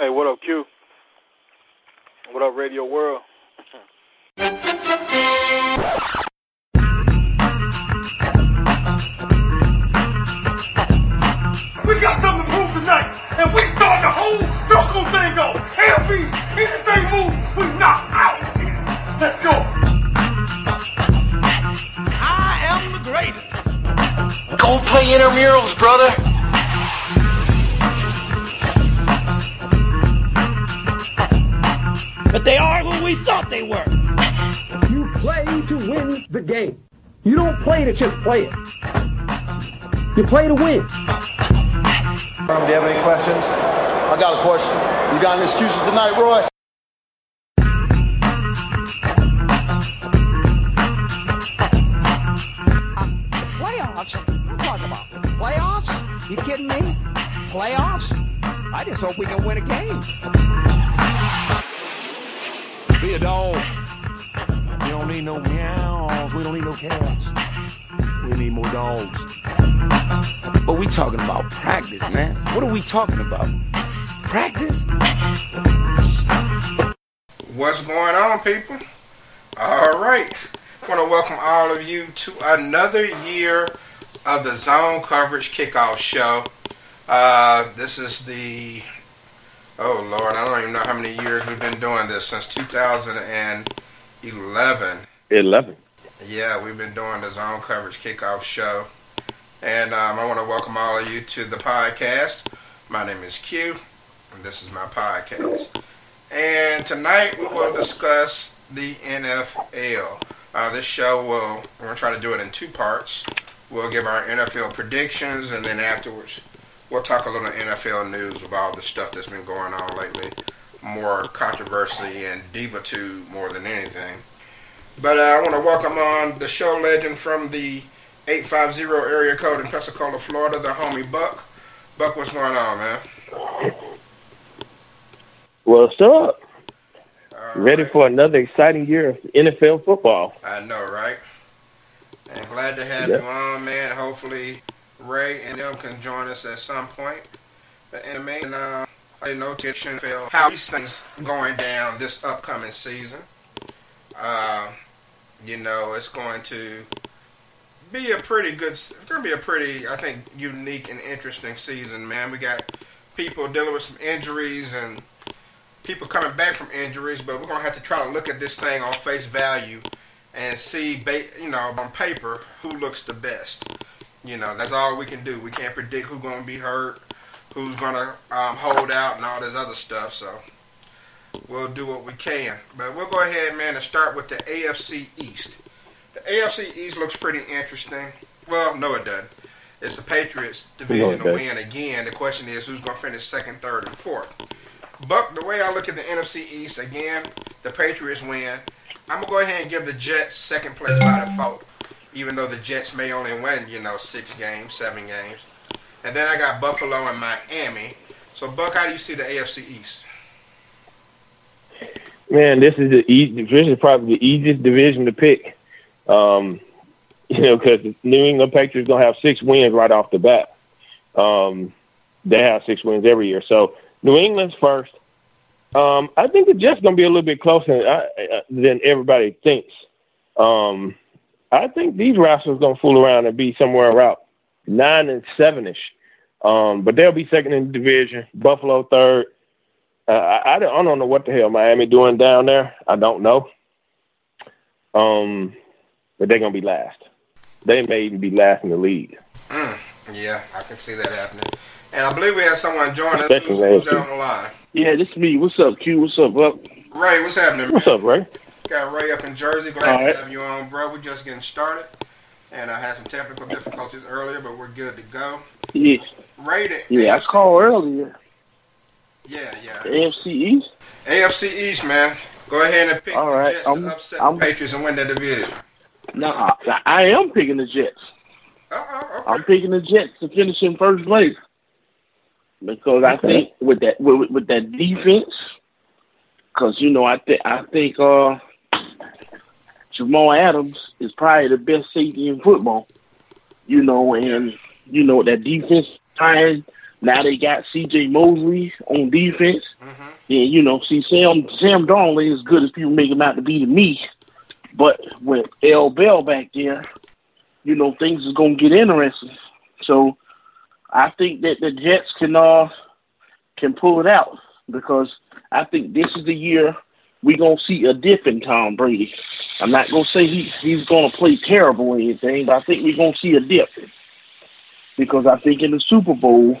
Hey, what up, Q? What up, Radio World? We got something to prove tonight, and we start the whole circle thing off. LB, anything move, we knock out. Let's go. I am the greatest. Go play intramurals, brother. But they are who we thought they were. You play to win the game. You don't play to just play it. You play to win. Do you have any questions? I got a question. You got any excuses tonight, Roy? Playoffs? What are you talking about? Playoffs? You kidding me? Playoffs? I just hope we can win a game. Be a dog. We don't need no meows. We don't need no cats. We need more dogs. But we talking about practice, man. What are we talking about? Practice? What's going on, people? All right. I want to welcome all of you to another year of the Zone Coverage Kickoff Show. Uh, this is the, oh Lord, I don't even know how many years we've been doing this since 2011. 11. Yeah, we've been doing the Zone Coverage Kickoff Show. And um, I want to welcome all of you to the podcast. My name is Q, and this is my podcast. And tonight we will discuss the NFL. Uh, this show will, we're going to try to do it in two parts. We'll give our NFL predictions, and then afterwards, we'll talk a little NFL news of all the stuff that's been going on lately. More controversy and divitude more than anything. But uh, I want to welcome on the show legend from the 850 area code in Pensacola, Florida, the homie Buck. Buck, what's going on, man? What's up? Ready for another exciting year of NFL football. I know, right? And glad to have Yep. you on, man. Hopefully, Ray and them can join us at some point. But in the mean, uh, I know kitchen feel how these things going down this upcoming season. Uh, you know, it's going to be a pretty good. It's going to be a pretty, I think, unique and interesting season, man. We got people dealing with some injuries and people coming back from injuries, but we're going to have to try to look at this thing on face value and see, you know, on paper who looks the best. You know, that's all we can do. We can't predict who's going to be hurt, who's going to um, hold out, and all this other stuff. So we'll do what we can. But we'll go ahead, man, and start with the AFC East. The AFC East looks pretty interesting. Well, no, it doesn't. It's the Patriots division to win again. The question is who's going to finish second, third, and fourth. Buck, the way I look at the NFC East, again, the Patriots win. I'm going to go ahead and give the Jets second place by default, even though the Jets may only win, you know, six games, seven games. And then I got Buffalo and Miami. So, Buck, how do you see the AFC East? Man, this is the e- is probably the easiest division to pick. Um, you know, because New England Patriots gonna have six wins right off the bat. Um, they have six wins every year, so New England's first. Um, I think the Jets gonna be a little bit closer than, uh, than everybody thinks. Um, I think these rascals gonna fool around and be somewhere around nine and seven ish. Um, but they'll be second in the division. Buffalo third. Uh, I, I don't know what the hell Miami doing down there. I don't know. Um, but they're gonna be last. They may even be last in the league. Mm, yeah, I can see that happening. And I believe we have someone join us. Who's, who's on the line? Yeah, this is me. What's up, Q? What's up, Buck? Ray, what's happening, What's up, Ray? Got Ray up in Jersey. Glad All to right. have you on, bro. We're just getting started. And I had some technical difficulties earlier, but we're good to go. Yeah, Ray, the yeah. I called earlier. Yeah, yeah. The AFC East. AFC East, man. Go ahead and pick All the right, Jets I'm- to upset I'm- the Patriots and win that division. Nah, I, I am picking the Jets. Uh-oh, I'm picking the Jets to finish in first place because I Okay. think with that with, with that defense, because you know I think I think uh, Jamal Adams is probably the best safety in football. You know, and you know that defense trying. Now they got C.J. Mosley on defense. Mhm. Yeah, you know, see, Sam Sam Darnold ain't as good as people make him out to be to me. But with L. Bell back there, you know, things is gonna get interesting. So I think that the Jets can uh can pull it out because I think this is the year we're gonna see a dip in Tom Brady. I'm not gonna say he he's gonna play terrible or anything, but I think we're gonna see a dip because I think in the Super Bowl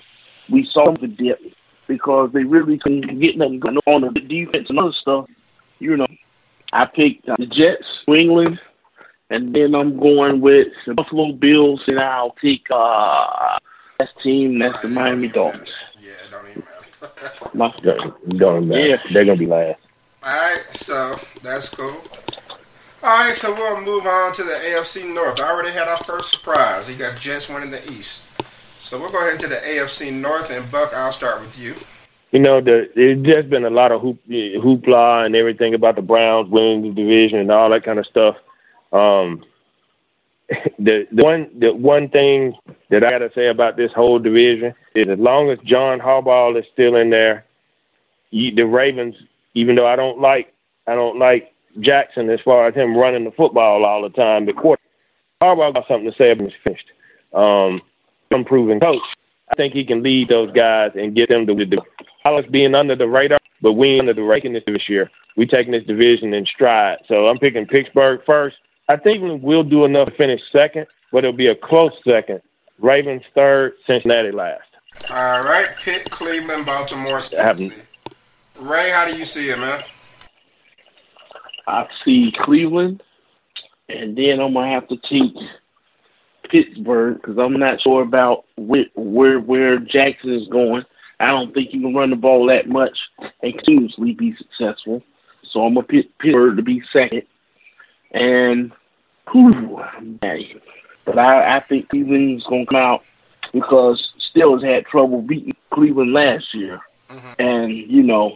we saw the dip because they really couldn't get nothing going on the defense and other stuff. You know, I picked the Jets, New England, and then I'm going with the Buffalo Bills, and I'll take uh that team. That's the Miami Dolphins. Yeah, it don't even matter. My, Don't matter. Yeah. They're gonna be last. All right, so that's cool. All right, so we'll move on to the AFC North. I already had our first surprise. You got Jets winning the East. So we'll go ahead into the AFC North, and Buck, I'll start with you. You know, the it's just been a lot of hoop, hoopla and everything about the Browns winning the division and all that kind of stuff. Um, the the one the one thing that I got to say about this whole division is as long as John Harbaugh is still in there, you, the Ravens, even though I don't like I don't like Jackson as far as him running the football all the time, but quarter, Harbaugh got something to say about his finished. Um, unproven coach. I think he can lead those guys and get them to the Dallas being under the radar, but we under the radar this this year. We taking this division in stride. So I'm picking Pittsburgh first. I think we'll do enough to finish second, but it'll be a close second. Ravens third, Cincinnati last. All right, Pitt, Cleveland, Baltimore, I Cincy. Ray, how do you see it, man? I see Cleveland, and then I'm gonna have to take Pittsburgh because I'm not sure about where, where where Jackson is going. I don't think he can run the ball that much and continuously be successful. So I'm gonna pick Pittsburgh to be second, and whew, but I, I think Cleveland's gonna come out because Steelers had trouble beating Cleveland last year, mm-hmm. and you know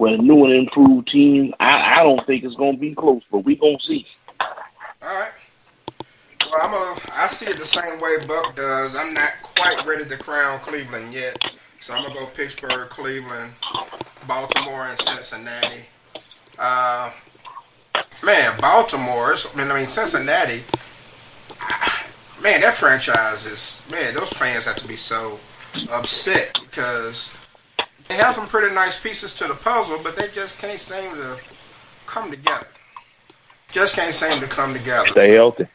with a new and improved team, I, I don't think it's gonna be close, but we're gonna see. All right. Well, I'm a, I see it the same way Buck does. I'm not quite ready to crown Cleveland yet, so I'm gonna go Pittsburgh, Cleveland, Baltimore, and Cincinnati. Uh, man, Baltimore. I mean, I mean Cincinnati. Man, that franchise is man. Those fans have to be so upset because they have some pretty nice pieces to the puzzle, but they just can't seem to come together. Just can't seem to come together. Stay healthy.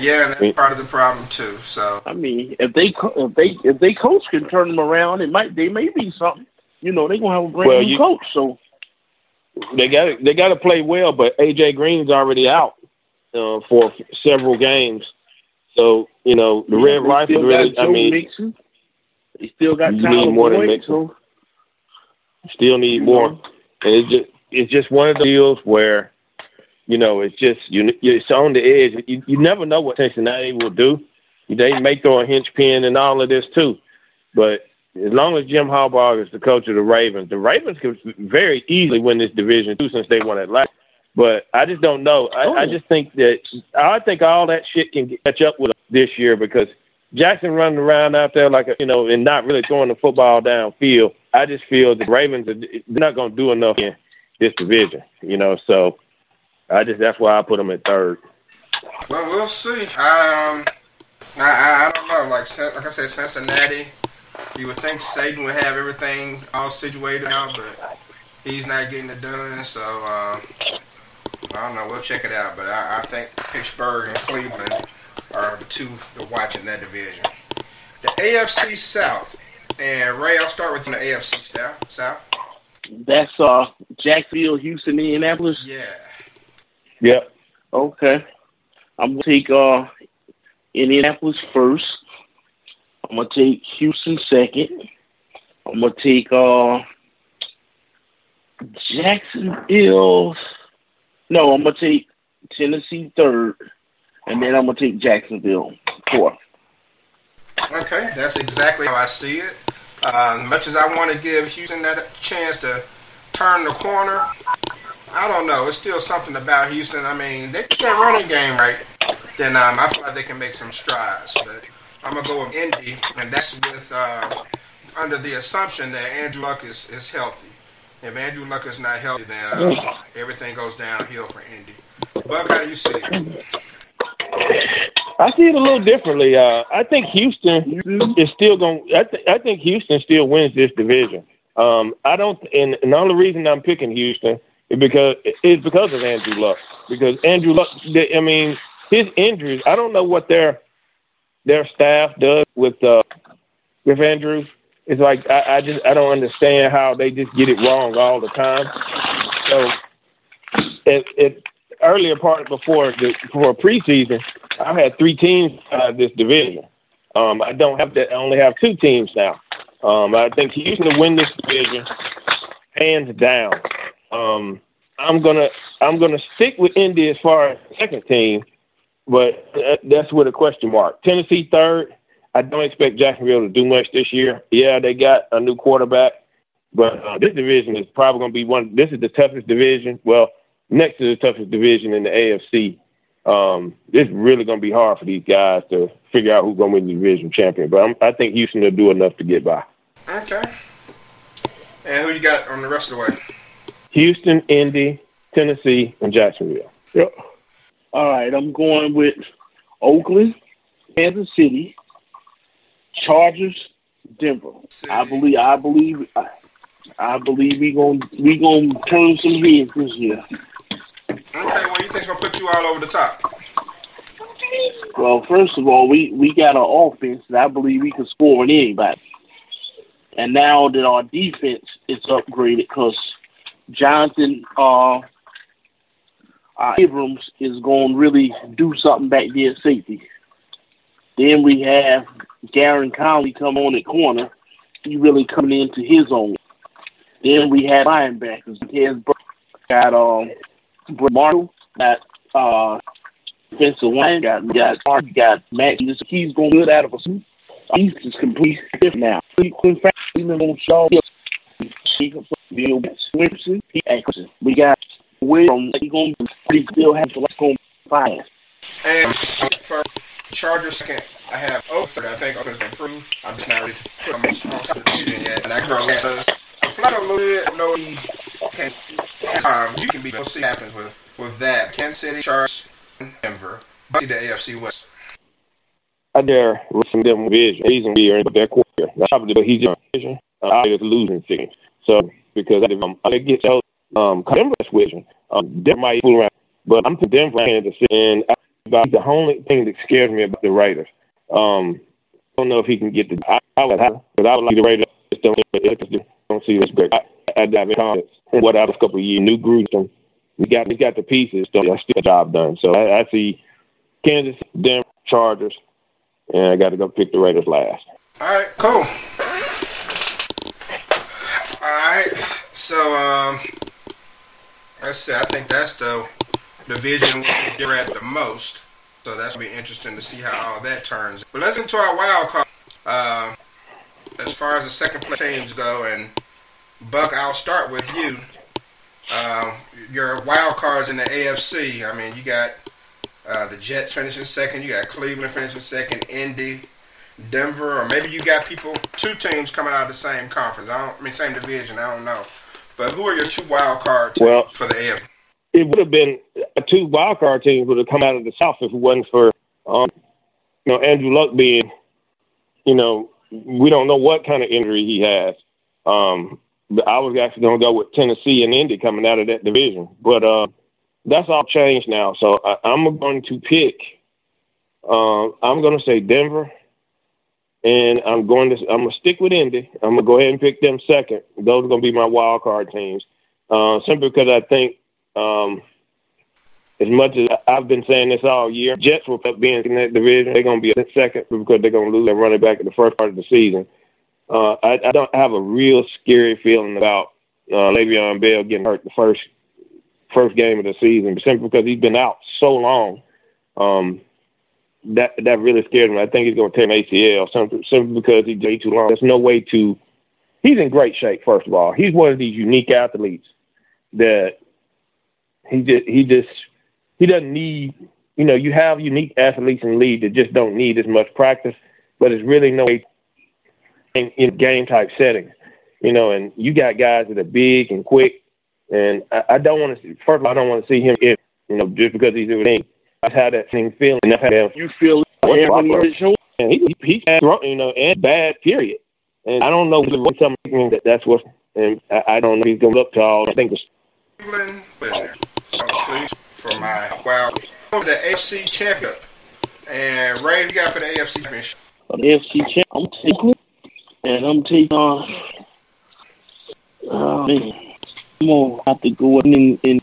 Yeah, and that's part of the problem too. So I mean, if they if they if they coach can turn them around, it might they may be something. You know, they gonna have a brand Well, new you- coach. So They got they got to play well, but AJ Green's already out uh, for several games. So you know the Red they Rifle still really. got I mean, Mixon. They still got You Tyler need more than Boyd, Mixon. so still need more. And it's just it's just one of the deals where, you know, it's just you it's on the edge. You, you never know what Cincinnati will do. They may throw a hinge pin and all of this too, but as long as Jim Harbaugh is the coach of the Ravens, the Ravens could very easily win this division too, since they won it last. But I just don't know. I, I oh. just think that I think all that shit can catch up with us this year because Jackson running around out there like a, you know and not really throwing the football downfield. I just feel the Ravens are not going to do enough in this division. You know, so I just that's why I put them at third. Well, we'll see. Um, I, I, don't know. Like like I said, Cincinnati. You would think Satan would have everything all situated now, but he's not getting it done. So um, I don't know. We'll check it out. But I, I think Pittsburgh and Cleveland are the two to watch in that division. The AFC South. And Ray, I'll start with the AFC South. South. that's uh Jacksonville, Houston, Indianapolis. Yeah. Yep. Okay. I'm gonna take uh Indianapolis first. I'm gonna take Houston second. I'm gonna take uh Jacksonville. No, I'm gonna take Tennessee third, and then I'm gonna take Jacksonville fourth. Okay, that's exactly how I see it. Uh, as much as I want to give Houston that chance to turn the corner, I don't know. It's still something about Houston. I mean, they get that running game right, then um, I feel like they can make some strides. But I'm gonna go with Indy, and that's with uh, under the assumption that Andrew Luck is, is healthy. If Andrew Luck is not healthy, then uh, everything goes downhill for Indy. Buck, how do you see it? I see it a little differently. Uh, I think Houston is still going. I, th- I think Houston still wins this division. Um, I don't, and, and the only reason I'm picking Houston is because is because of Andrew Luck. Because Andrew Luck, I mean, his injuries. I don't know what their their staff does with uh, with Andrew. It's like I, I just I don't understand how they just get it wrong all the time. So, it, it earlier part before the before preseason, I had three teams out of this division. Um, I don't have to. I only have two teams now. Um, I think Houston to win this division, hands down. Um, I'm gonna I'm gonna stick with Indy as far as second team, but that's with a question mark. Tennessee third. I don't expect Jacksonville to do much this year. Yeah, they got a new quarterback, but uh, this division is probably going to be one. This is the toughest division. Well, next to the toughest division in the AFC. Um, it's really going to be hard for these guys to figure out who's going to win the division champion. But I'm, I think Houston will do enough to get by. Okay. And who you got on the rest of the way? Houston, Indy, Tennessee, and Jacksonville. Yep. All right, I'm going with Oakland, Kansas City, Chargers, Denver. City. I believe. I believe. I, I believe we gonna we gonna turn some heads this year. Okay, well, you think's gonna put you all over the top? Well, first of all, we we got an offense that I believe we can score with anybody, and now that our defense is upgraded because Jonathan uh, uh, Abrams is going to really do something back there at safety. Then we have Gareon Conley come on at corner. He really coming into his own. Then we had linebackers. Has got um Marshall, got uh defensive line, got got Mark, got Matt. He's going good out of suit. He's just completely different now. Quinn Franklin on show. Bill Swimson, he Atkinson. We got Will from he going to still have to let's go fast. And for Chargers second, I have Oakland. I think Oakland's improved. I'm just not ready to put them on the yet. And I grow that. Flacco a little bit, no, he can. Um, you can be. We'll see what happens with with that. Kansas City, Chargers, Denver. See the AFC West. I dare to them vision. Reason we are in their quarter. Probably but he's on vision. Uh, I was losing things. So because I, um, I get so um Denver's vision. Um, Denver might fool around, but I'm to Denver Kansas City, and about the only thing that scares me about the Raiders. Um, I don't know if he can get the. I, I would but I would like the Raiders. Don't, don't see this great. I, Have confidence in what a couple of years. New Gruden, we got we got the pieces. So I still job done. So I, I see Kansas, Denver, Chargers, and I got to go pick the Raiders last. All right, cool. All right, so um, let's see. I think that's the division we're at the most. So that's gonna be interesting to see how all that turns. But let's get into our wild card. Uh, as far as the second place teams go, and Buck, I'll start with you. Uh, your wild cards in the AFC. I mean, you got uh, the Jets finishing second. You got Cleveland finishing second. Indy, Denver, or maybe you got people two teams coming out of the same conference. I don't I mean same division. I don't know. But who are your two wild card teams well, for the AFC? It would have been two wild card teams would have come out of the South if it wasn't for um, you know Andrew Luck being you know we don't know what kind of injury he has. Um, I was actually going to go with Tennessee and Indy coming out of that division, but uh, that's all changed now. So I, I'm going to pick. Uh, I'm going to say Denver, and I'm going to I'm going to stick with Indy. I'm going to go ahead and pick them second. Those are going to be my wild card teams, uh, simply because I think. Um, as much as I've been saying this all year, Jets will be in that division. They're going to be second because they're going to lose their running back in the first part of the season. Uh, I, I don't have a real scary feeling about uh, Le'Veon Bell getting hurt the first first game of the season, simply because he's been out so long. Um, that that really scared me. I think he's going to tear an ACL simply, simply because he's way too long. There's no way to. He's in great shape. First of all, he's one of these unique athletes that he just he just he doesn't need, you know, you have unique athletes in the league that just don't need as much practice, but it's really no in, in game type settings. You know, and you got guys that are big and quick, and I, I don't want to see. First of all, I don't want to see him if you know just because he's doing. That's how that thing feeling. That's how you feel. And he he had you know and bad period. And I don't know something that that's what. And I, I don't know if he's gonna look to all. I think it's Cleveland, please for my wow the AFC champion. And Ray, you got for the AFC championship? The AFC champ, I'm taking and I'm taking on. Oh man, I'm gonna have to go in. in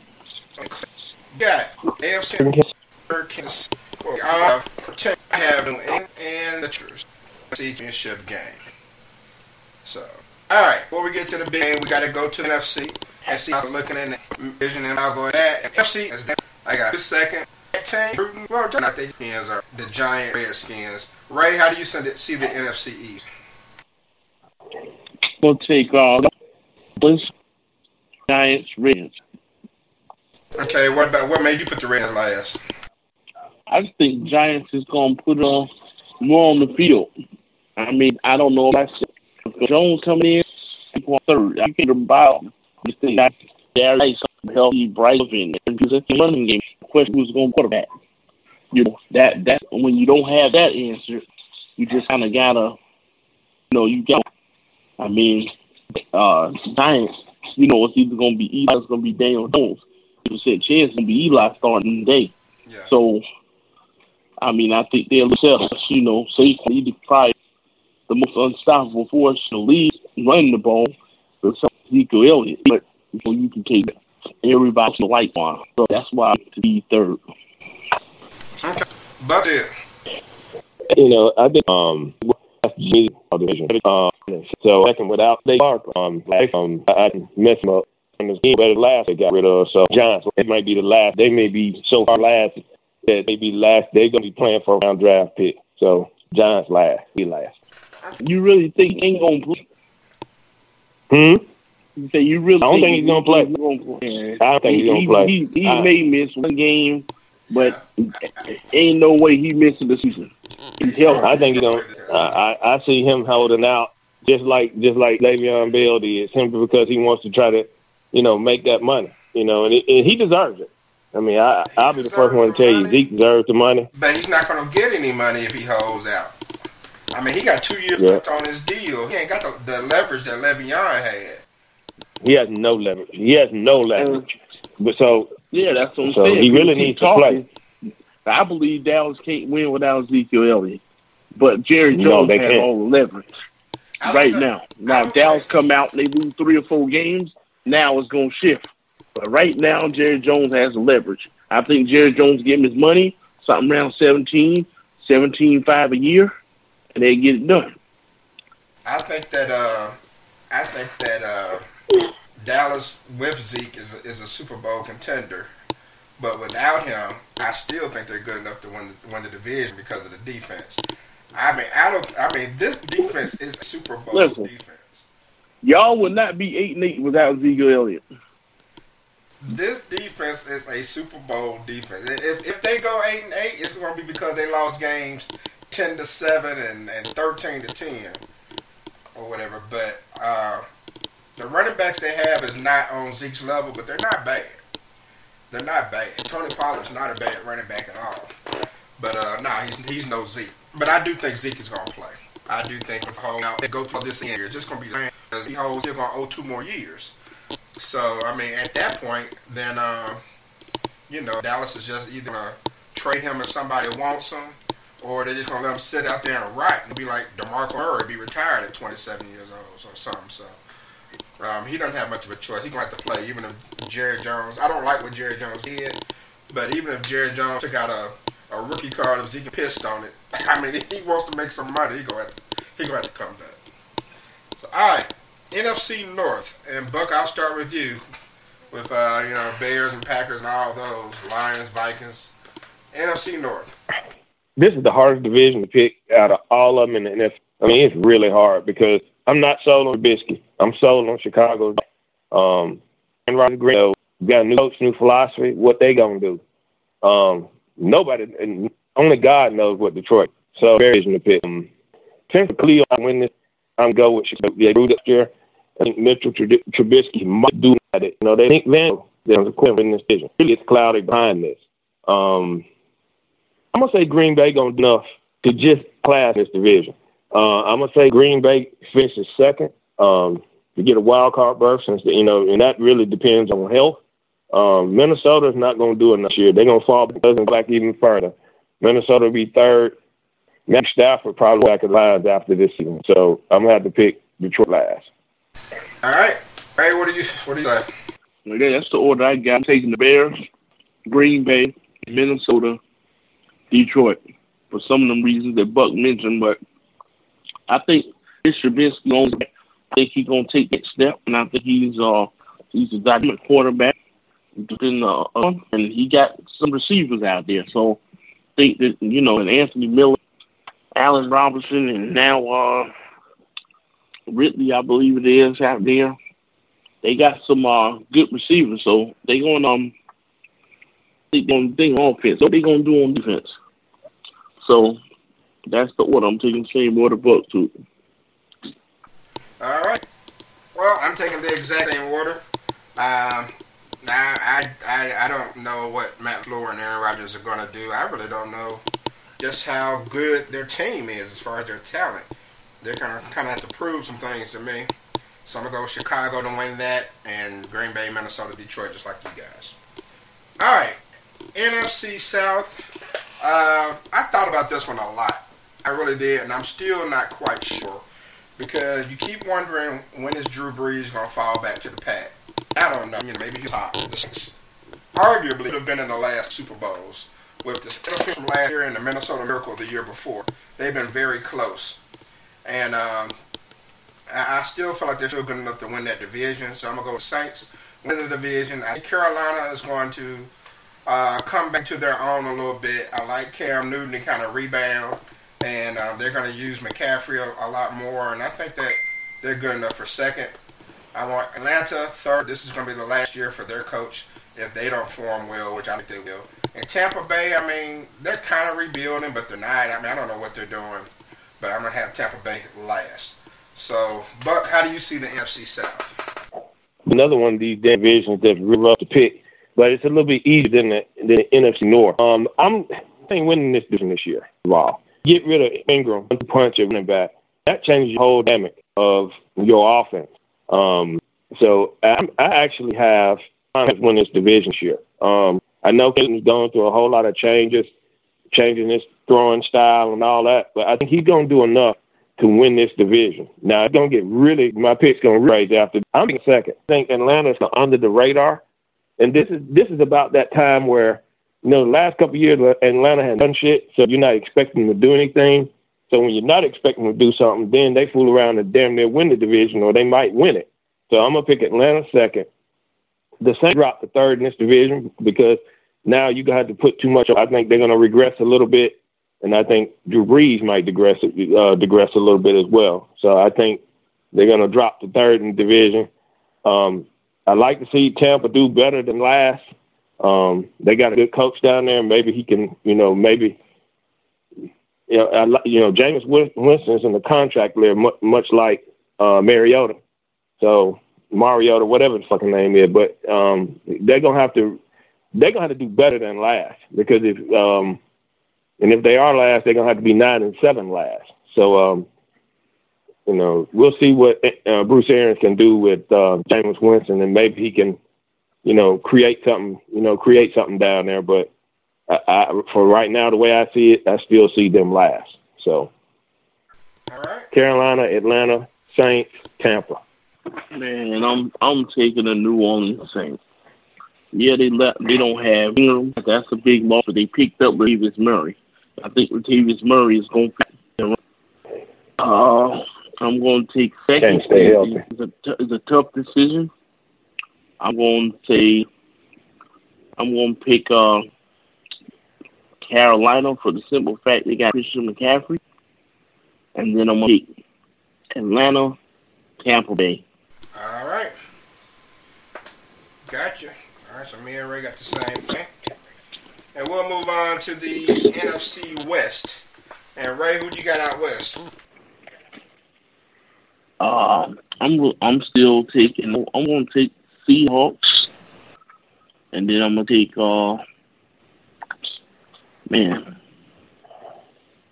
got AFC Hurricanes. Have New England and the championship game. So, all right, before we get to the big game, we got to go to the NFC and see how looking in the division, and I'll go at that. NFC, I got this second. Team, well, not the Skins are the giant Redskins. Ray, how do you see the NFC East? We'll take uh, Giants, Reds. Okay, what about what made you put the Reds last? I just think Giants is going to put uh, more on the field. I mean, I don't know if that's Jones coming in third. I can't about just think that is some healthy bright in and because it's a running game. The question who's going to quarterback. You know that that when you don't have that answer, you just kind of gotta, you know, you got. I mean, uh, Giants. You know, it's either going to be Eli, it's going to be Daniel Jones. Percent chance it's going to be Eli starting today. Yeah. So I mean, I think they'll themselves, you know, safely probably the most unstoppable force in the league running the ball. But Ezekiel Elliott, but you, know, you can take everybody to light one. So that's why to be third. Okay, but it. You know, I think um that's division. Um, so second without they are um like um I, I mess them up. And this game better last they got rid of. So Giants, it might be the last. They may be so far last that they be last. They're gonna be playing for a round draft pick. So Giants last, be last. You really think he ain't gonna play? Hmm. You say you really? I don't think, he's gonna play. Gonna play. I don't think he's gonna he, play. He, he I, may miss one game, but ain't no way he missing the season. He's healthy. I think he's gonna. I I see him holding out just like just like Le'Veon Bell did, simply because he wants to try to, you know, make that money. You know, and, it, and he deserves it. I mean, I, I'll be the first one to tell you, Zeke deserves the money. But he's not going to get any money if he holds out. I mean, he got two years Yeah. left on his deal. He ain't got the, the leverage that Le'Veon had. He has no leverage. He has no leverage. Mm. But so Yeah, that's what I'm So saying. he really Keep needs to play. I believe Dallas can't win without Ezekiel Elliott, but Jerry Jones they has can't. all the leverage right now. Now Dallas come out they lose three or four games, now it's going to shift. But right now, Jerry Jones has the leverage. I think Jerry Jones him his money, something around 17, 17 five a year, and they get it done. I think that uh, I think that uh, Dallas with Zeke is a, is a Super Bowl contender, but without him, I still think they're good enough to win win the division because of the defense. I mean, I don't. I mean, this defense is a Super Bowl Listen. defense. Y'all would not be eight and eight without Ezekiel Elliott. This defense is a Super Bowl defense. If if they go eight and eight, it's going to be because they lost games ten to seven and, and thirteen to ten or whatever. But uh, the running backs they have is not on Zeke's level, but they're not bad. They're not bad. Tony Pollard's not a bad running back at all. But uh, nah, he's, he's no Zeke. But I do think Zeke is going to play. I do think if hold out, go through this year, it's just going to be because he holds still going to owe two more years. So I mean, at that point, then uh, you know Dallas is just either gonna trade him if somebody wants him, or they're just gonna let him sit out there and rot and be like Demarco Murray, be retired at 27 years old or something. So um, he doesn't have much of a choice. He's gonna have to play, even if Jerry Jones. I don't like what Jerry Jones did, but even if Jerry Jones took out a, a rookie card and Zeke pissed on it, I mean, if he wants to make some money, he gonna have to, he gonna have to come back. So all right. NFC North, and Buck, I'll start with you, with uh, you know Bears and Packers and all those Lions, Vikings. NFC North. this is the hardest division to pick out of all of them in the NFL. I mean, it's really hard because I'm not sold on Trubisky. I'm sold on Chicago. Um, and Roger Green, you know, got a new coach, new philosophy. What they gonna do? Um, nobody, and only God knows what Detroit. So very easy to pick. Um, since Cleveland win this, I'm go with grew up here. I think Mitchell Trubisky might do that. You know, they think Van there's a queen in this division. Really, it's cloudy behind this. Um, I'm gonna say Green Bay gonna do enough to just class this division. Uh, I'm gonna say Green Bay finishes second um, to get a wild card berth, since you know, and that really depends on health. Um, Minnesota's not gonna do it this year. They're gonna fall back even further. Minnesota will be third. Matt Stafford probably back in lines after this season. So I'm gonna have to pick Detroit last. All right. Hey, what do you what do you say? Okay, that's the order I got. I'm taking the Bears, Green Bay, Minnesota, Detroit. For some of them reasons that Buck mentioned, but I think this Trubisky going I think he's gonna take that step and I think he's uh he's a dynamic quarterback in, uh, and he got some receivers out there. So think that you know, and Anthony Miller Allen Robinson, and now uh, Ridley, I believe it is out there. They got some uh, good receivers, so they going um they going think offense. What they gonna do on defense? So that's the order I'm taking. Same order, book too. All right. Well, I'm taking the exact same order. Um, I, I I don't know what Matt LaFleur and Aaron Rodgers are gonna do. I really don't know just how good their team is as far as their talent. They're gonna kind of have to prove some things to me. So I'm gonna go with Chicago to win that, and Green Bay, Minnesota, Detroit, just like you guys. All right, NFC South. Uh, I thought about this one a lot. I really did, and I'm still not quite sure because you keep wondering when is Drew Brees gonna fall back to the pack. I don't know. You know, maybe he's hot. Arguably, have been in the last Super Bowls with the from last year and the Minnesota Miracle the year before. They've been very close. And um, I, I still feel like they're still good enough to win that division. So I'm to go with Saints win the division. I think Carolina is going to uh, come back to their own a little bit. I like Cam Newton to kind of rebound. And uh, they're going to use McCaffrey a, a lot more. And I think that they're good enough for second. I want Atlanta third. This is going to be the last year for their coach if they don't form well, which I think they will. And Tampa Bay, I mean, they're kind of rebuilding, but they're not. I mean, I don't know what they're doing, but I'm gonna have Tampa Bay last. So, Buck, how do you see the NFC South? Another one of these divisions that's real rough to pick, but it's a little bit easier than the, than the NFC North. Um, I'm ain't winning this division this year. Wow. Get rid of Ingram, punch at running back. That changes the whole dynamic of your offense. Um, so I, I actually have win this division this year. Um, I know Clayton's going through a whole lot of changes, changing his throwing style and all that, but I think he's going to do enough to win this division. Now, it's going to get really, my pick's going to raise after. I'm in second. I think Atlanta's under the radar. And this is this is about that time where, you know, the last couple years, Atlanta had done shit, so you're not expecting them to do anything. So when you're not expecting to do something, then they fool around and damn near win the division, or they might win it. So I'm gonna pick Atlanta second. The Saints dropped the third in this division because now you got to put too much. I think they're to regress a little bit, and I think Drew Brees might digress uh, digress a little bit as well. So I think they're to drop the third in the division. Um, I like to see Tampa do better than last. Um, they got a good coach down there. Maybe he can, you know, maybe, you know, I, you know, Jameis Winston's in the contract there, much, like uh, Mariota. So Mariota, whatever the fucking name is, but um, they're gonna have to they're gonna have to do better than last because if um, and if they are last, they're gonna have to be nine and seven last. So um, you know, we'll see what uh, Bruce Arians can do with uh, Jameis Winston, and maybe he can, you know, create something, you know, create something down there. But I, I, for right now, the way I see it, I still see them last. So, all right, Carolina, Atlanta, Saints, Tampa. Man, I'm I'm taking a New Orleans Saints. Yeah, they let they don't have Ingram. That's a big loss, but they picked up Latavius Murray. I think Latavius Murray is going to. Uh, I'm going to take second. Can't stay healthy. It's a, t- it's a tough decision. I'm going to say I'm going to pick uh, Carolina for the simple fact they got Christian McCaffrey, and then I'm going to pick Atlanta, Tampa Bay. All right. Gotcha. All right, so me and Ray got the same thing. And we'll move on to the NFC West. And Ray, who you got out west? Um, I'm I'm still taking. I'm going to take Seahawks, and then I'm going to take. uh Man,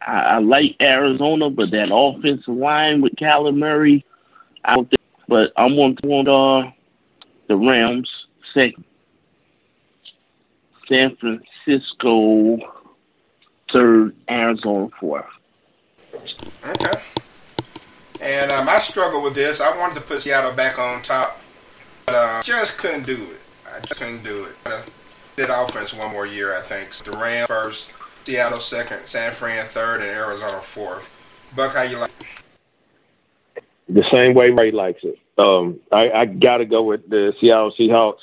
I, I like Arizona, but that offensive line with Kyler Murray, I don't think. But I'm going to want uh, the Rams second. San Francisco third, Arizona fourth. Okay. And um, I struggled with this. I wanted to put Seattle back on top, but uh, just couldn't do it. I just couldn't do it. Did offense one more year, I think. The Rams first, Seattle second, San Fran third, and Arizona fourth. Buck, how you like? The same way Ray likes it. Um, I, I got to go with the Seattle Seahawks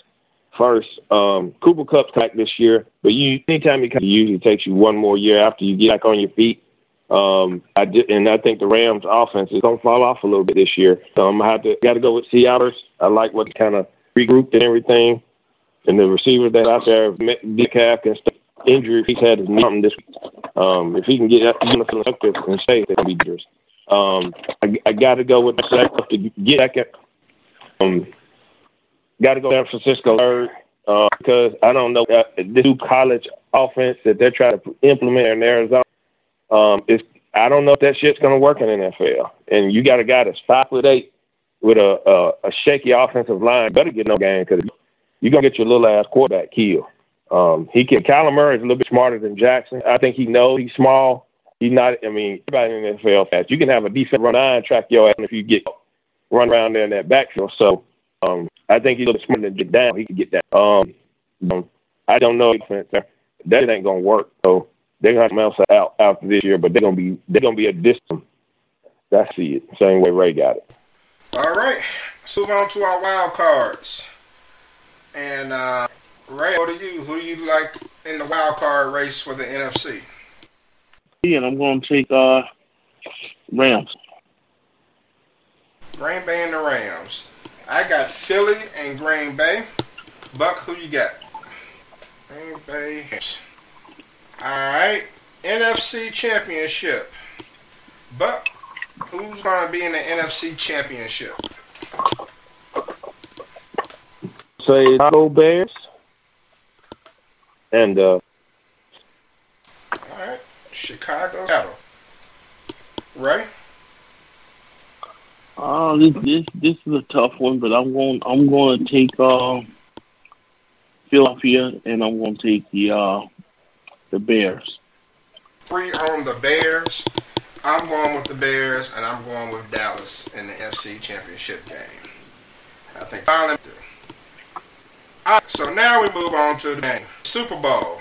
first. Um, Cooper Kupp's back this year, but you anytime he comes, it usually takes you one more year after you get back on your feet. Um, I did, and I think the Rams' offense is gonna fall off a little bit this year. So I'm gonna have to got to go with Seattle. I like what kind of regrouped and everything, and the receivers that out there, Metcalf and stuff. Injury he's had is something this week. Um, if he can get effective and stay, that'll be dangerous. Um, I, I got to go with the second to get second. Um, got to go San Francisco third uh, because I don't know uh, this new college offense that they're trying to implement in Arizona. Um, is I don't know if that shit's going to work in the NFL. And you got a guy that's five foot eight with a a, a shaky offensive line. Better get no game because you're gonna get your little ass quarterback killed. Um, he can. Kyler Murray is a little bit smarter than Jackson. I think he knows he's small. He's not. I mean, everybody in the NFL fast. You can have a defense run nine track your ass if you get run around there in that backfield. So um, I think he's a little smarter than get down. He can get that. Um, um, I don't know. That ain't gonna work. So they're gonna have something else out after this year, but they're gonna be they're gonna be a distance. That's it. Same way Ray got it. All right, let's move on to our wild cards. And uh, Ray, what do you who do you like in the wild card race for the NFC? And I'm going to take uh, Rams. Green Bay and the Rams. I got Philly and Green Bay. Buck, who you got? Green Bay. All right, NFC Championship. Buck, who's going to be in the NFC Championship? Say Chicago Bears. And uh, All right, Chicago Seattle. Ray. Uh, this this this is a tough one, but I'm going I'm going to take uh, Philadelphia, and I'm going to take the uh, the Bears. Three on the Bears. I'm going with the Bears, and I'm going with Dallas in the FC Championship game. I think finally. Right, so now we move on to the game. Super Bowl.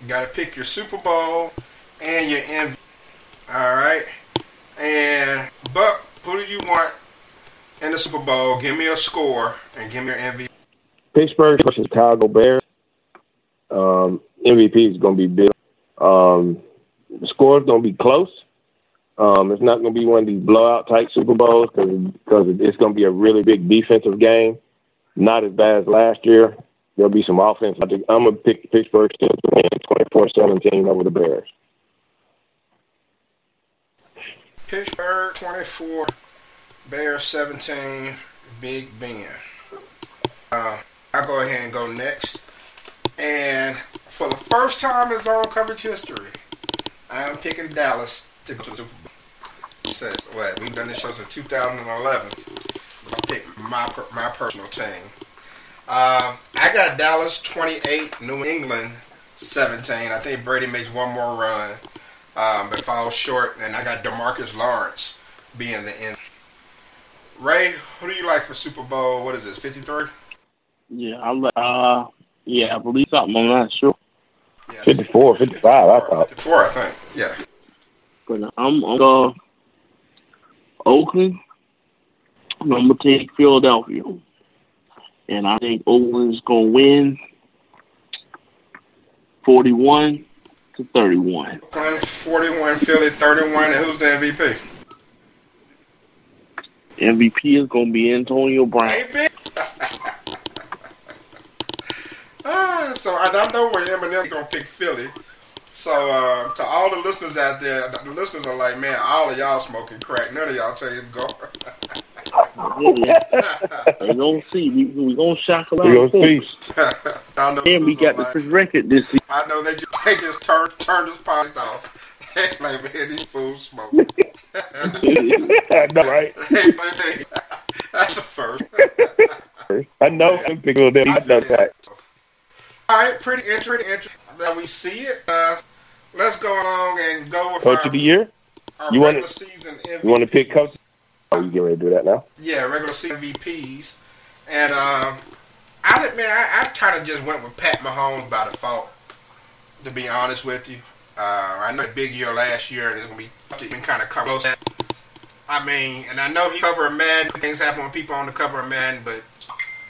You got to pick your Super Bowl and your MVP. All right. And Buck, who do you want in the Super Bowl? Give me a score and give me your MVP. Pittsburgh versus Chicago Bears. Um, MVP is going to be Bill. Um, the score is going to be close. Um, it's not going to be one of these blowout type Super Bowls because it's going to be a really big defensive game. Not as bad as last year. There'll be some offense. I think I'm going to pick Pittsburgh to win 24-17 over the Bears. Pittsburgh 24, Bears 17, Big Ben. Uh, I'll go ahead and go next. And for the first time in zone coverage history, I am picking Dallas to go to the. Since what we've done this show since 2011, I picked my my personal team. Um, I got Dallas 28, New England 17. I think Brady makes one more run, um, but falls short. And I got Demarcus Lawrence being the end. Ray, who do you like for Super Bowl? What is this? 53? Yeah, I'm uh yeah, I believe something. I'm not sure, 54, 55, I thought. 54, I think. Yeah. but I'm, I'm uh Oakland. I'm gonna take Philadelphia, and I think Oakland's gonna win forty-one to thirty-one. 41, Philly 31. And who's the MVP? MVP is gonna be Antonio Brown. Ah, so I, don't know where Eminem gonna pick Philly. So uh, to all the listeners out there, the listeners are like, man, all of y'all smoking crack. None of y'all tell him go. yeah. They gonna see. We we gonna shock a lot We of gonna folks. I know And we got is the a first record this season. I know they just they just turned turned this podcast off. like man, these fools smoke. I know, right? That's a first. I know. I'm picking on them. I know that. All right, pretty interesting. Interesting. Now we see it. Uh, let's go along and go with Coach our, of the year. You want to? season MVP. You want to pick coach? Oh, you getting ready to do that now? Yeah, regular season MVPs. And um, I did, man, I, I kind of just went with Pat Mahomes by default. To be honest with you, uh, I know a big year last year, and it's gonna be been kind of close. I mean, and I know he cover covered Madden. Things happen when people on the cover of Madden, but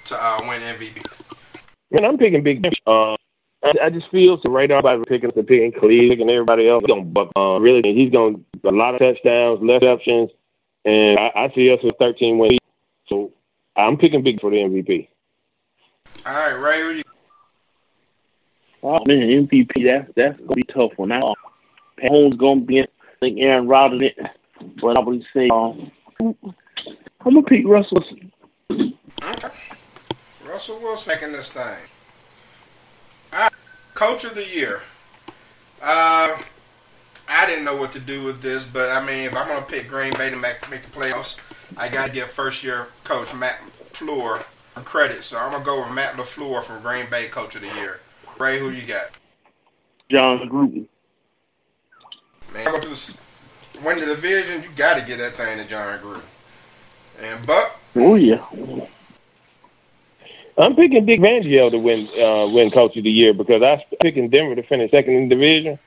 to uh, win MVP. Man, I'm picking Big Ben. Uh, I, I just feel so right now by picking the picking Cleveland and everybody else. He's gonna buck. Uh, really, he's gonna a lot of touchdowns, less options, and I, I see us with 13 wins. So I'm picking Big for the MVP. All right, Ray, who you? Oh man, MVP. That's that's gonna be a tough one. Now, Pat Mahomes gonna be. in. I think Aaron Rodgers, it, but I would say um, I'm gonna pick Russell. Wilson. Okay. Russell Wilson making this thing. All right. Coach of the year. Uh, I didn't know what to do with this, but I mean, if I'm gonna pick Green Bay to make, make the playoffs, I gotta give first year coach Matt Fleur credit. So I'm gonna go with Matt LaFleur from Green Bay Coach of the Year. Ray, who you got? Jon Gruden. Man, to the, win the division. You got to get that thing to Jon Gruden. And Buck, Oh yeah. I'm picking Dick Van Fangio to win uh, win Coach of the Year because I'm picking Denver to finish second in the division,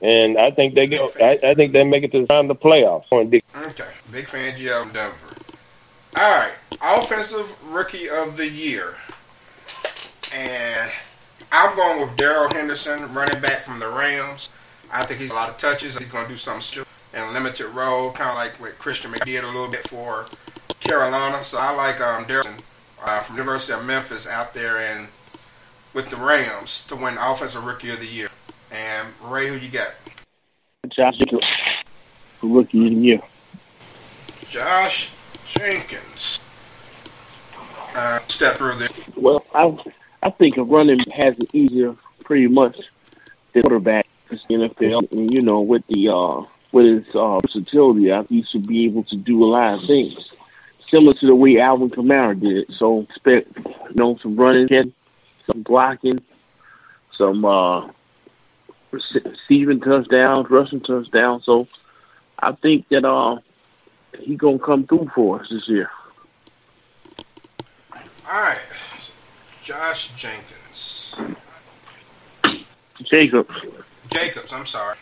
and I think they go. I, I think they make it to the time of the playoffs. Okay, big fan of Joe Denver. All right, offensive rookie of the year, and I'm going with Darrell Henderson, running back from the Rams. I think he's a lot of touches. He's going to do something in a limited role, kind of like what Christian McCaffrey did a little bit for Carolina. So I like um, Darrell uh, from University of Memphis out there and with the Rams to win offensive rookie of the year. And Ray, who you got? Josh for rookie of the year. Josh Jenkins. Uh, step through there. Well, I I think a running has it easier, pretty much, than quarterback in the NFL. And you know, with the uh, with his uh, versatility, I think he should be able to do a lot of things, similar to the way Alvin Kamara did. So expect, you know, some running, some blocking, some uh, receiving touchdowns, rushing touchdowns. So I think that uh, he gonna come through for us this year. All right, Josh Jenkins. Jacobs. Jacobs, I'm sorry.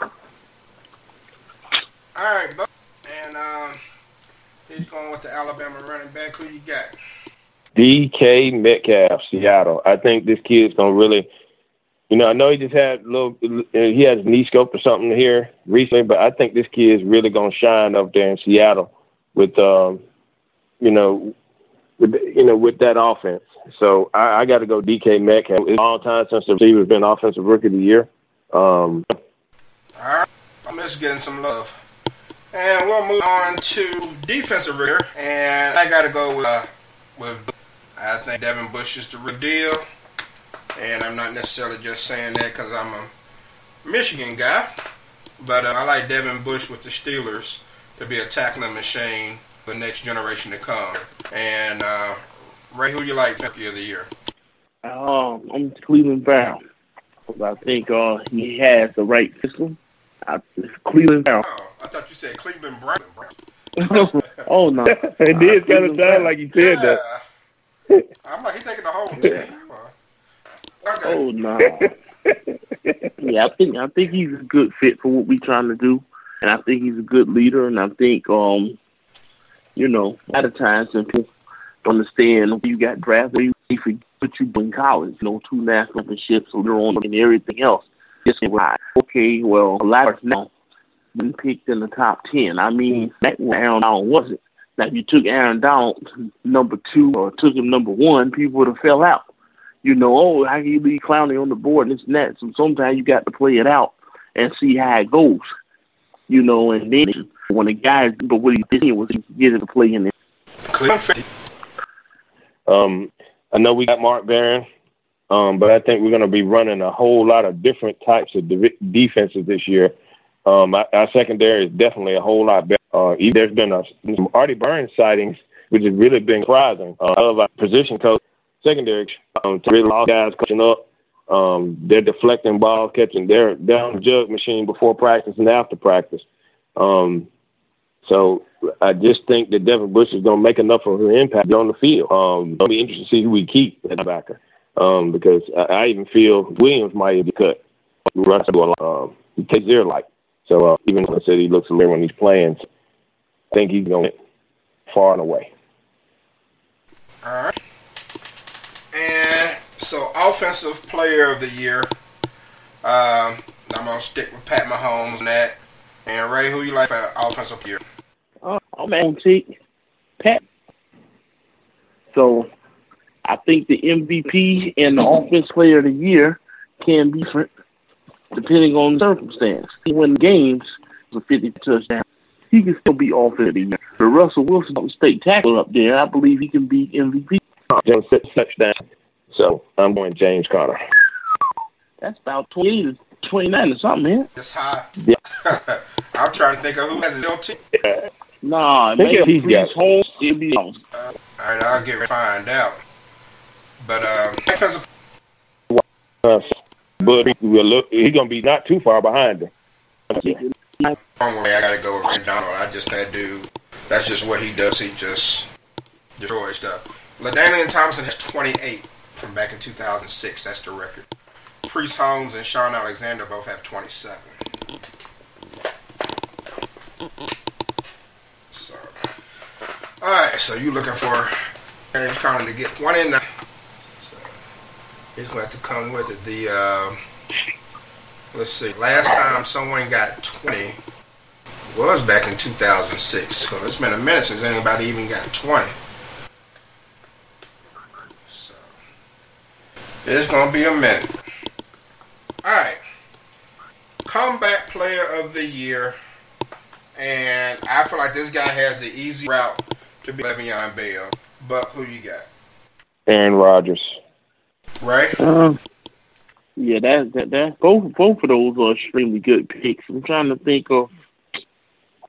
All right, Buck. And um, he's going with the Alabama running back. Who you got? DK Metcalf, Seattle. I think this kid's gonna really, you know, I know he just had a little, he has knee scope or something here recently, but I think this kid is really gonna shine up there in Seattle with, um, you know, with you know with that offense. So I, I got to go DK Metcalf. It's a long time since the receiver's been offensive rookie of the year. Um, All right, I'm just getting some love. And we'll move on to defensive rear, and I got to go with, uh, with I think Devin Bush is the real deal, and I'm not necessarily just saying that because I'm a Michigan guy, but uh, I like Devin Bush with the Steelers to be a tackling machine for the next generation to come. And uh, Ray, who you like rookie of the year? Um, I'm Cleveland Brown. I think uh, he has the right system. I, Cleveland Brown. Oh, I thought you said Cleveland Brown. oh no, it did kind of sound like you said that. I'm like, he's taking the whole team. Okay. Oh no. yeah, I think I think he's a good fit for what we're trying to do, and I think he's a good leader, and I think um, you know, a lot of times when people don't understand you got drafted, you forget what you in college, you know, two national championships, later on, and everything else. Just why? Okay, well, a lot of now been picked in the top ten. I mean, that Aaron Donald wasn't. Now, if you took Aaron Donald number two or took him number one, people would have fell out. You know, oh, how can you be Clowney on the board and this and that? So sometimes you got to play it out and see how it goes. You know, and then when the guy, but what he did was he get to play in Cleveland. Um, I know we got Mark Barron, um, but I think we're going to be running a whole lot of different types of de- defenses this year. Um, our, our secondary is definitely a whole lot better. Uh, there's been a, some Artie Burns sightings, which has really been surprising. Uh, of our position coach, secondary, um, really all guys catching up. Um, they're deflecting balls, catching. They're down the jug machine before practice and after practice. Um, so I just think that Devin Bush is going to make enough of an impact on the field. Um, it'll be interesting to see who we keep at backer um, because I, I even feel Williams might be cut. Russell, um, he takes zero like. So uh, even though I said he looks a little when he's playing, I think he's going far and away. All right. And so, offensive player of the year. Um, I'm gonna stick with Pat Mahomes and that. And Ray, who you like for offensive player? Uh, I'm going to take Pat. So I think the MVP and the offense player of the year can be different depending on the circumstance. He win games with 50 touchdowns. He can still be offensive. of the year. But Russell Wilson, the state tackle up there, I believe he can be MVP. Just six touchdown. So I'm going James Conner. That's about 28 or 29 or something, man. That's high. Yeah. I'm trying to think of who has a real team. Nah, Think maybe of these Brees guys. Home, it'll be Holmes. Uh, all right, I'll get ready to find out. But um, defensive Uh, but we'll look, he's going to be not too far behind him. wrong way, I gotta go with Ray Donald. I just that dude. That's just what he does. He just destroys stuff. LaDainian Thompson has 28 from back in 2006. That's the record. Priest Holmes and Shaun Alexander both have 27. So, all right. So you looking for James Conner to get one in? So, he's going to to come with it. The um, let's see. Last time someone got 20 was back in 2006. So it's been a minute since anybody even got 20. So it's gonna be a minute. All right. Comeback player of the year, and I feel like this guy has the easy route to be Le'Veon Bell. But who you got? Aaron Rodgers. Right? Um, yeah, that that that both both of those are extremely good picks. I'm trying to think of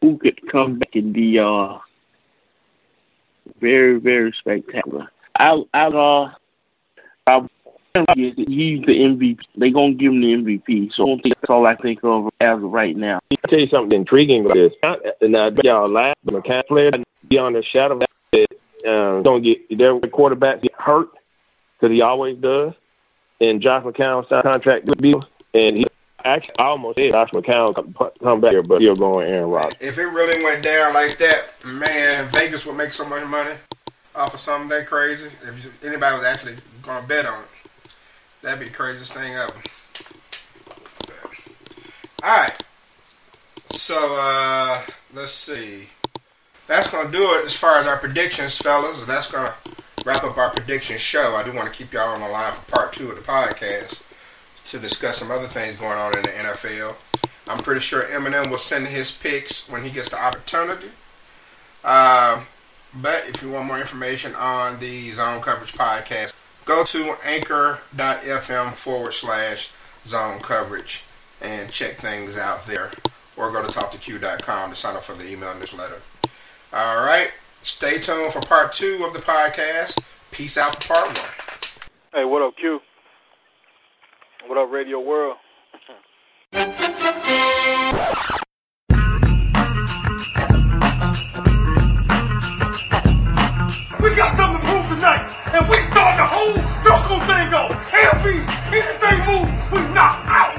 who could come back and be uh very very spectacular. I I uh I he's the MVP. They gonna give him the MVP. So I don't think that's all I think of as of right now. I'll tell you something intriguing about this. And uh, y'all laugh, but McCann player be on the shadow of that. Uh, don't get their quarterback get hurt because he always does. And Josh McCown signed a contract with Bill, and he actually I almost said Josh McCown come, come back here, but he'll go on Aaron Rodgers. If it really went down like that, man, Vegas would make so much money off of something that crazy. If anybody was actually gonna bet on it, that'd be the craziest thing ever. All right. So uh, let's see. That's gonna do it as far as our predictions, fellas. And that's gonna wrap up our prediction show. I do want to keep y'all on the line for part two of the podcast to discuss some other things going on in the NFL. I'm pretty sure Eminem will send his picks when he gets the opportunity. Um, but if you want more information on the Zone Coverage Podcast, go to anchor.fm forward slash zone coverage and check things out there. Or go to talktoq.com to sign up for the email newsletter. All right. Stay tuned for part two of the podcast. Peace out for part one. Hey, what up, Q? What up, Radio World? Whole Jocko thing go. LB, anything move, we knock out.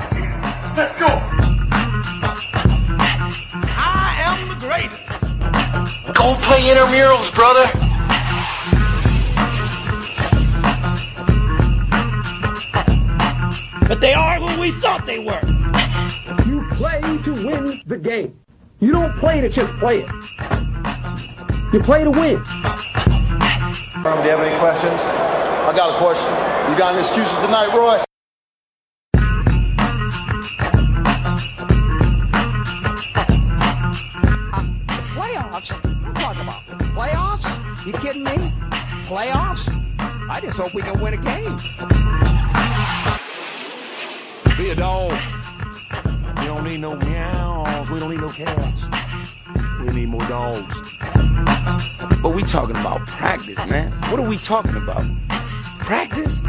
Let's go. I am the greatest. Go play intramurals, brother. But they are who we thought they were. You play to win the game. You don't play to just play it. You play to win. Do you have any questions? I got a question. You got any excuses tonight, Roy? Playoffs? Talk about playoffs? You kidding me? Playoffs? I just hope we can win a game. Be a dog. We don't need no meows. We don't need no cats. We need more dogs. But we talking about practice, man. What are we talking about? practice.